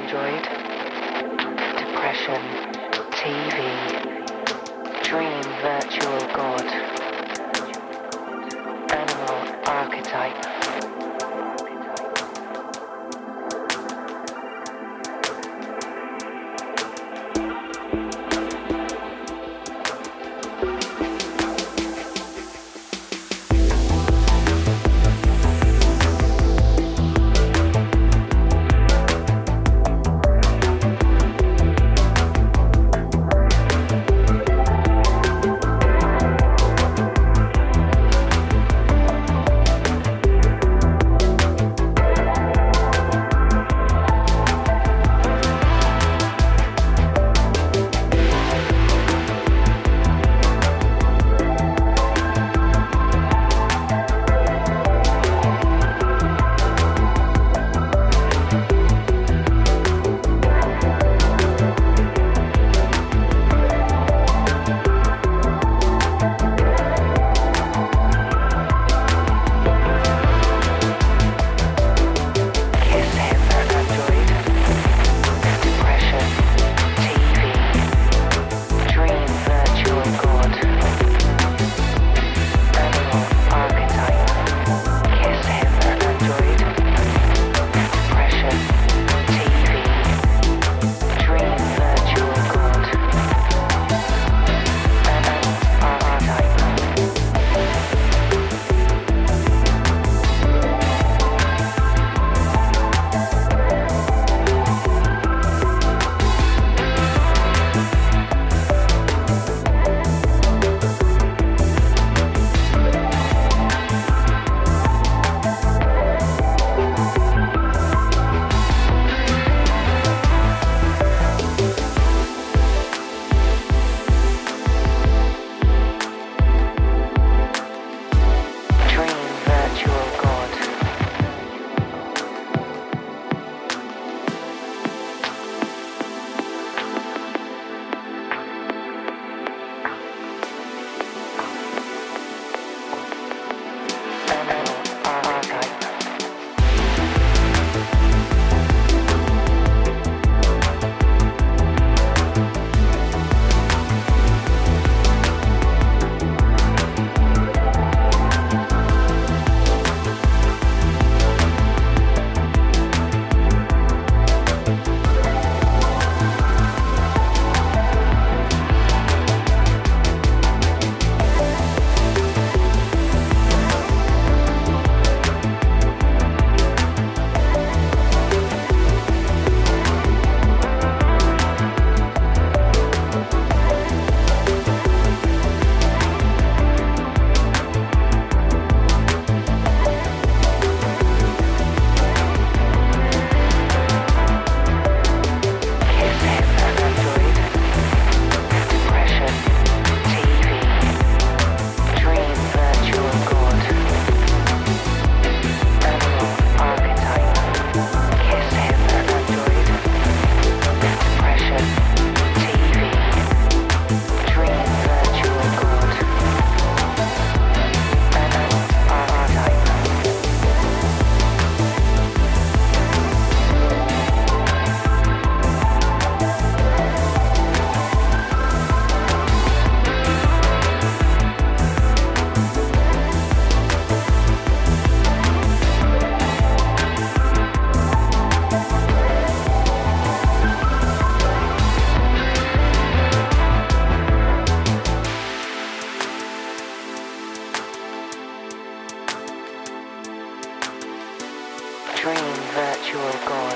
Android, depression, TV, dream virtual god, Dream virtual god.